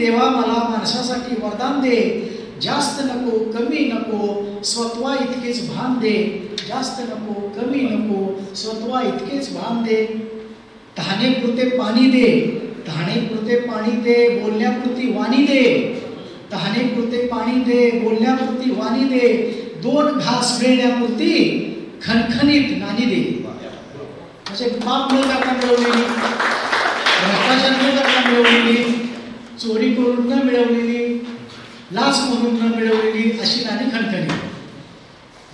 देवा मला माणसासाठी वरदान दे. जास्त नको कमी नको स्वत्वा इतकेच भान दे. जास्त नको कमी नको स्वत्वा इतकेच भान दे. तहानेपुरते पाणी दे. तहानेपुरते पाणी दे बोलण्यापुरती वाणी दे. तहानेपुरते पाणी दे बोलण्यापुरती वाणी दे. दोन घास मिळण्यापुरती खणखणीत नाणी दे. म्हणजे माप न करता मिळवलेली भ्रष्टाचार न करता मिळवलेली चोरी करून न मिळवलेली लाच म्हणून न मिळवलेली अशी नाणी खणखणी.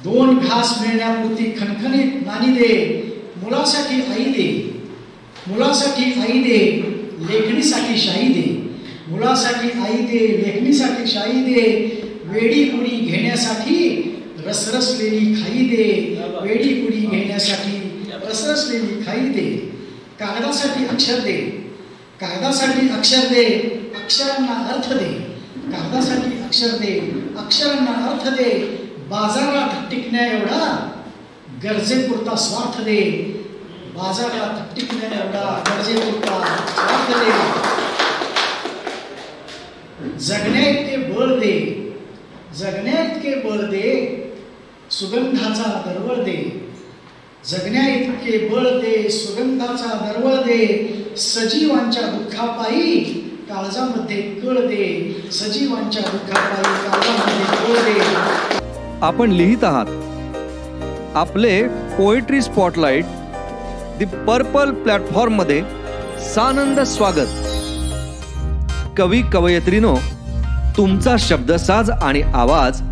दोन घास मिळण्यापुरती खणखणीत नाणी दे मुलासाठी आई दे. मुलासाठी आई दे लेखणीसाठी शाही दे. मुलासाठी आई दे लेखणीसाठी शाही दे. वेडी कुणी घेण्यासाठी रसरसलेली खाई दे. वेडी कुडी घेण्यासाठी रसरसलेली खाई दे. कागदासाठी अक्षर दे. कागदासाठी अक्षर दे. अक्षरांना अर्थ दे. कागदासाठी अक्षर दे. अक्षरांना अर्थ दे. बाजारात टिकण्या एवढा. गरजेपुरता स्वार्थ दे. बाजारात टिकण्या एवढा. गरजेपुरता स्वार्थ दे. जगण्या इतके बळ दे. जगण्या इतके बळ दे. सुगंधाचा दरवळ दे. जगण्या इतके बळ दे. सुगंधाचा दरवळ दे. सजीवांच्या दुःखापायी काळजामध्ये कळ दे सजीवांच्या दुःखापायी काळजामध्ये कळ दे. आपण लिहित आहात आपले पोएट्री स्पॉटलाइट दी पर्पल प्लॅटफॉर्ममध्ये सानंद स्वागत. कवी कवयत्रीनो तुमचा शब्दसाज आणि आवाज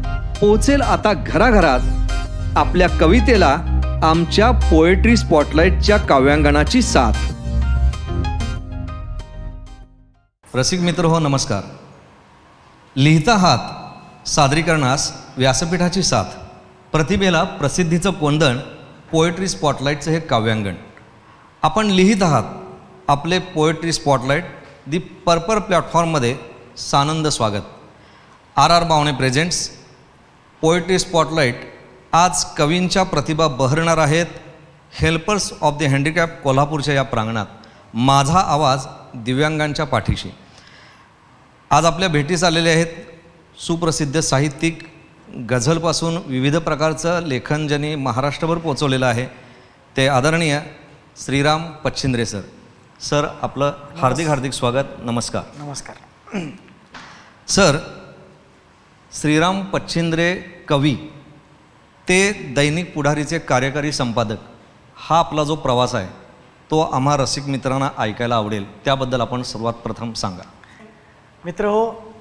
पोचेल आता घराघरात. आपल्या कवितेला आमच्या पोएट्री स्पॉटलाइटच्या काव्यांगणाची साथ. रसिक मित्र हो नमस्कार. लिहिता हात सादरीकरणास व्यासपीठाची साथ. प्रतिभेला प्रसिद्धीचं कोंदण पोएट्री स्पॉटलाईटचं हे काव्यांगण. आपण लिहित आहात आपले पोएट्री स्पॉटलाईट दी पर्पर प्लॅटफॉर्ममध्ये सानंद स्वागत. R R Bawane presents poetry spotlight आज कवींच्या प्रतिभा बहरणार आहेत हेल्पर्स ऑफ द हँडिकॅप कोल्हापूरच्या या प्रांगणात. माझा आवाज दिव्यांगांच्या पाठीशी. आज आपल्या भेटीस आलेले आहेत सुप्रसिद्ध साहित्यिक गझलपासून विविध प्रकारचं लेखन ज्यांनी महाराष्ट्रभर पोचवलेलं आहे. ते आदरणीय श्रीराम पच्छिंद्रे सर. सर आपलं हार्दिक हार्दिक स्वागत. नमस्कार. नमस्कार. सर श्रीराम पच्छिंद्रे कवी ते दैनिक पुढारीचे कार्यकारी संपादक हा आपला जो प्रवास आहे तो आम्हा रसिक मित्रांना ऐकायला आवडेल. त्याबद्दल आपण सर्वात प्रथम सांगा. मित्र हो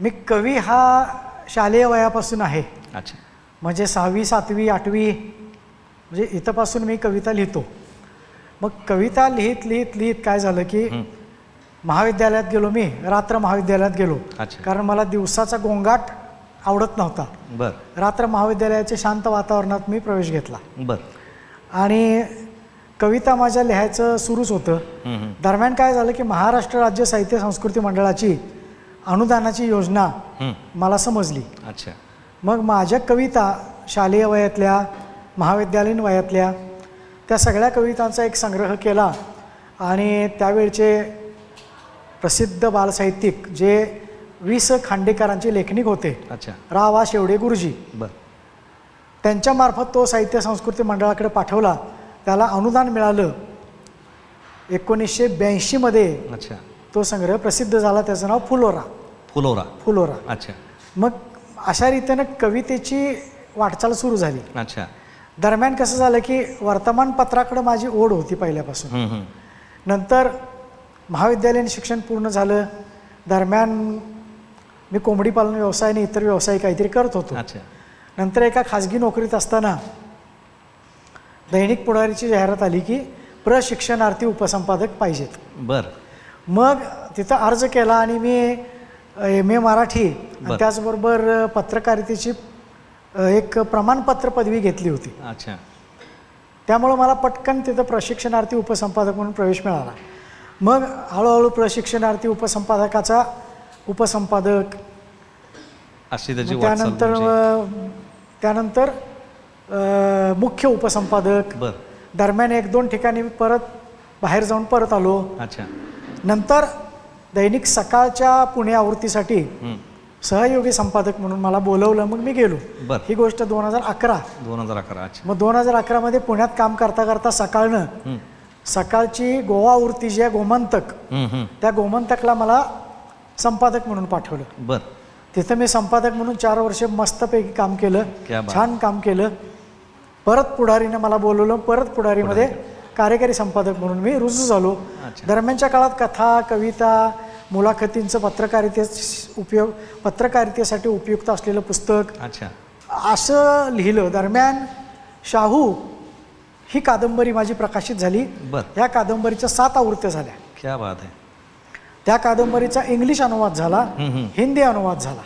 मी कवी हा शालेय वयापासून आहे. अच्छा. म्हणजे सहावी सातवी आठवी म्हणजे इथंपासून मी कविता लिहितो. मग कविता लिहित लिहित लिहित काय झालं की. महाविद्यालयात गेलो मी रात्र महाविद्यालयात गेलो. कारण मला दिवसाचा गोंगाट आवडत नव्हता. बर. रात्र महाविद्यालयाच्या शांत वातावरणात मी प्रवेश घेतला. बर. आणि कविता माझ्या लिहायचं सुरूच होतं. दरम्यान काय झालं की महाराष्ट्र राज्य साहित्य संस्कृती मंडळाची अनुदानाची योजना. मला समजली. अच्छा. मग माझ्या कविता शालेय वयातल्या महाविद्यालयीन वयातल्या त्या सगळ्या कवितांचा एक संग्रह केला आणि त्यावेळचे प्रसिद्ध बालसाहित्यिक जे वि स खांडेकरांचे लेखनिक होते अच्छा. रा वा शेवडे गुरुजी. बर. त्यांच्यामार्फत तो साहित्य संस्कृती मंडळाकडे पाठवला. त्याला अनुदान मिळालं. एकोणीसशे ब्याऐंशीमध्ये अच्छा. तो संग्रह प्रसिद्ध झाला. त्याचं नाव फुलोरा. फुलोरा. फुलोरा. अच्छा. मग अशा रीतीनं कवितेची वाटचाल सुरू झाली. अच्छा. दरम्यान कसं झालं की वर्तमानपत्राकडं माझी ओढ होती पहिल्यापासून. नंतर महाविद्यालयीन शिक्षण पूर्ण झालं. दरम्यान मी कोंबडी पालन व्यवसाय आणि इतर व्यवसाय काहीतरी करत होतो. अच्छा. नंतर एका खाजगी नोकरीत असताना दैनिक पुढारीची जाहिरात आली की प्रशिक्षणार्थी उपसंपादक पाहिजेत. बर. मग तिथं अर्ज केला आणि मी एम ए मराठी. त्याचबरोबर पत्रकारितेची एक प्रमाणपत्र पदवी घेतली होती. अच्छा. त्यामुळं मला पटकन तिथं प्रशिक्षणार्थी उपसंपादक म्हणून प्रवेश मिळाला. मग हळूहळू प्रशिक्षणार्थी उपसंपादकाचा उपसंपादक. त्यानंतर त्यानंतर मुख्य उपसंपादक. बर. दरम्यान एक दोन ठिकाणी मी परत बाहेर जाऊन परत आलो. अच्छा. नंतर दैनिक सकाळच्या पुणे आवृत्तीसाठी. सहयोगी संपादक म्हणून मला बोलवलं मग मी गेलो. बर. ही गोष्ट दोन हजार अकरा. दोन हजार अकरा मग दोन हजार अकरामध्ये पुण्यात काम करता करता सकाळनं. सकाळची गोवा आवृत्ती जी आहे गोमंतक. त्या गोमंतकला मला संपादक म्हणून पाठवलं. बर. तिथं मी संपादक म्हणून चार वर्षे मस्तपैकी काम केलं. छान काम केलं. परत पुढारीनं मला बोलवलं परत पुढारीमध्ये कार्यकारी संपादक म्हणून मी रुजू झालो. दरम्यानच्या काळात कथा कविता मुलाखतींचं पत्रकारिते उपयोग पत्रकारितेसाठी उपयुक्त असलेलं पुस्तक. अच्छा. असं लिहिलं. दरम्यान शाहू ही कादंबरी माझी प्रकाशित झाली. या कादंबरीच्या सात आवृत्त्या झाल्या. क्या बात आहे. त्या कादंबरीचा इंग्लिश अनुवाद झाला. हिंदी अनुवाद झाला.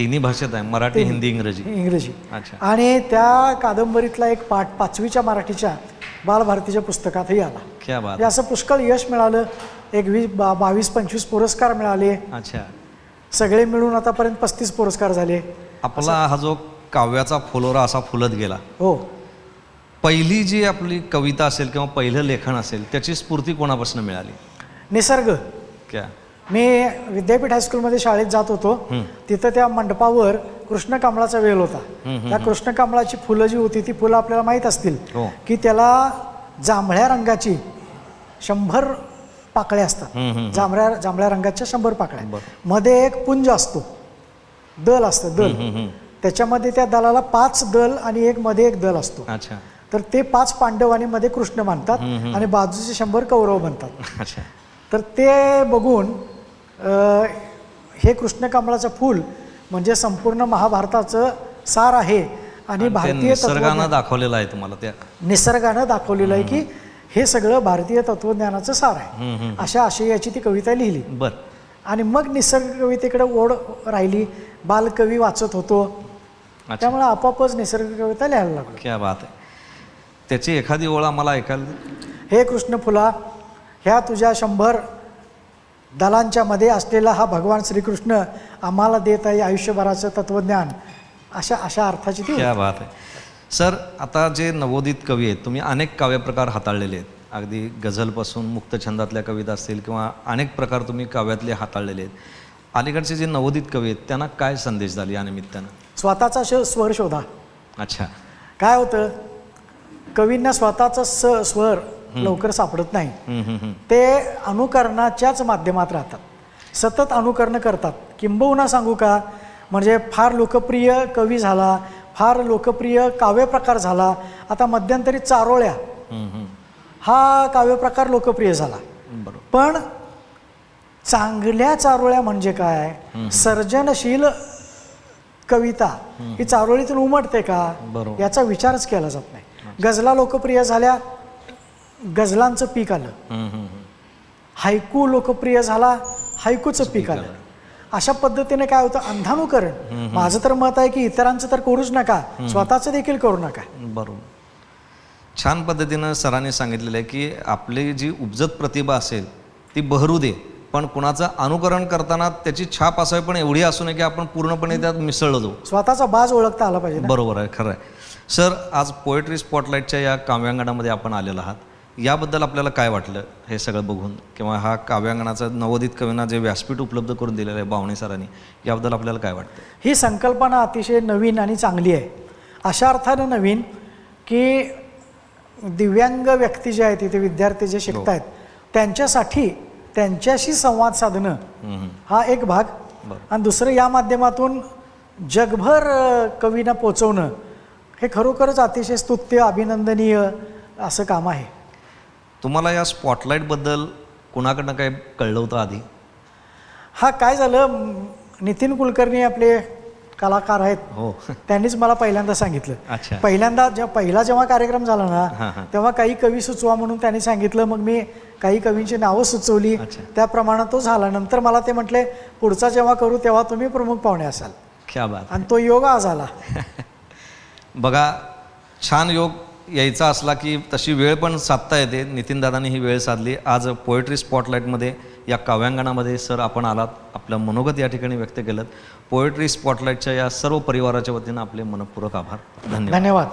तिन्ही भाषेत आहे मराठी हिंदी इंग्रजी. इंग्रजी. अच्छा. आणि त्या कादंबरीतला एक पाठ पाचवीच्या मराठीच्या बालभारतीच्या पुस्तकातही आला. क्या बात. हे असं पुष्कळ यश मिळालं एक वीस बा बावीस पंचवीस पुरस्कार मिळाले. अच्छा. सगळे मिळून आतापर्यंत पस्तीस पुरस्कार झाले. आपला हा जो काव्याचा फुलोरा असा फुलत गेला. हो. पहिली जी आपली कविता असेल किंवा पहिलं लेखन असेल त्याची स्फूर्ती कोणापासून मिळाली? निसर्ग. क्या. मी विद्यापीठ हायस्कूलमध्ये शाळेत जात होतो. तिथं त्या मंडपावर कृष्णकमळाचा वेल होता. त्या कृष्णकमळाची फुलं जी होती ती फुलं आपल्याला माहीत असतील हो. की त्याला जांभळ्या रंगाची शंभर पाकळ्या असतात. जांभळ्या जांभळ्या रंगाच्या शंभर पाकळ्या. मध्ये एक पुंज असतो. दल असतं दल. त्याच्यामध्ये त्या दलाला पाच दल आणि एक मध्ये एक दल असतो. तर ते पाच पांडव आणि मध्ये कृष्ण मानतात. आणि बाजूचे शंभर कौरव बनतात. तर ते बघून हे कृष्णकमळाचं फूल म्हणजे संपूर्ण महाभारताचं सार आहे आणि भारतीय निसर्गानं दाखवलेलं आहे तुम्हाला त्या निसर्गानं दाखवलेलं आहे की हे सगळं भारतीय तत्वज्ञानाचं सार आहे. अशा आशयाची ती कविता लिहिली. बर. आणि मग निसर्ग कवितेकडे ओढ राहिली. बालकवी वाचत होतो. त्यामुळे आपोआपच निसर्ग कविता लिहायला लागलो. क्या बात आहे. त्याची एखादी ओळ आम्हाला ऐकायला हे कृष्ण फुला ह्या तुझ्या शंभर दलांच्या मध्ये असलेला हा भगवान श्रीकृष्ण आम्हाला देत आहे आयुष्यभराचं तत्वज्ञान. अशा अशा अर्थाची ती क्या बात आहे. सर आता जे नवोदित कवी आहेत तुम्ही अनेक काव्यप्रकार हाताळलेले आहेत. अगदी गझलपासून मुक्तछंदातल्या कविता असतील किंवा अनेक प्रकार तुम्ही काव्यातले हाताळलेले आहेत. अलीकडचे जे नवोदित कवी आहेत त्यांना काय संदेश झाले या निमित्तानं? स्वतःचा श स्वर शोधा. अच्छा. काय होतं? कवींना स्वतःचा स स्वर लवकर सापडत नाही. ते अनुकरणाच्याच माध्यमात राहतात. सतत अनुकरण करतात. किंबहुना सांगू का? म्हणजे फार लोकप्रिय कवी झाला फार लोकप्रिय काव्यप्रकार झाला आता मध्यंतरी चारोळ्या. हा काव्यप्रकार लोकप्रिय झाला. पण चांगल्या चारोळ्या म्हणजे काय? सर्जनशील कविता ही चारोळीतून उमटते का. याचा विचारच केला जात नाही. गझला लोकप्रिय झाल्या गझलांचं पीक आलं. हायकू लोकप्रिय झाला हायकूचं पीक आलं. अशा पद्धतीने काय होतं अंधानुकरण. माझं तर मत आहे की इतरांचं तर करूच नका स्वतःचं देखील करू नका. बरोबर. छान पद्धतीनं सरांनी सांगितलेलं आहे की आपली जी उपजत प्रतिभा असेल ती बहरू दे. पण कुणाचं अनुकरण करताना त्याची छाप असावी पण एवढी असू नये की आपण पूर्णपणे त्यात मिसळलो. जाऊ स्वतःचा बाज ओळखता आला पाहिजे बरोबर आहे खरं आहे. सर आज पोएट्री स्पॉटलाईटच्या या काव्यांगणामध्ये आपण आलेलो आहात. याबद्दल आपल्याला काय वाटलं हे सगळं बघून? किंवा हा काव्यांगणाचा नवोदित कवींना जे व्यासपीठ उपलब्ध करून दिलेलं आहे बावणे सरांनी याबद्दल आपल्याला काय वाटतं? ही संकल्पना अतिशय नवीन आणि चांगली आहे. अशा अर्थानं नवीन की दिव्यांग व्यक्ती जे आहेत इथे विद्यार्थी जे शिकत आहेत त्यांच्यासाठी त्यांच्याशी संवाद साधणं. हा एक भाग. आणि दुसरं या माध्यमातून जगभर कवींना पोचवणं हे खरोखरच अतिशय स्तुत्य अभिनंदनीय असं काम आहे. तुम्हाला या स्पॉटलाईटबद्दल कुणाकडनं काय कळलं होतं आधी? हा काय झालं? नितीन कुलकर्णी आपले कलाकार आहेत. हो. त्यांनीच मला पहिल्यांदा सांगितलं. अच्छा. पहिल्यांदा जेव्हा पहिला जेव्हा कार्यक्रम झाला ना. तेव्हा काही कवी सुचवा म्हणून त्यांनी सांगितलं. मग मी काही कवींची नावं सुचवली. त्याप्रमाणे तो झाला. नंतर मला ते म्हटले पुढचा जेव्हा करू तेव्हा तुम्ही प्रमुख पाहुणे असाल. क्या बात आणि तो योग आज आला. बघा छान योग यायचा असला की तशी वेळ पण साधता येते. नितीनदादांनी ही वेळ साधली. आज पोएट्री स्पॉटलाईटमध्ये या काव्यांगणामध्ये सर आपण आलात. आपलं मनोगत या ठिकाणी व्यक्त केलं पोएट्री स्पॉटलाईटच्या या सर्व परिवाराच्या वतीनं आपले मनपूर्वक आभार. धन्यवाद. धन्यवाद.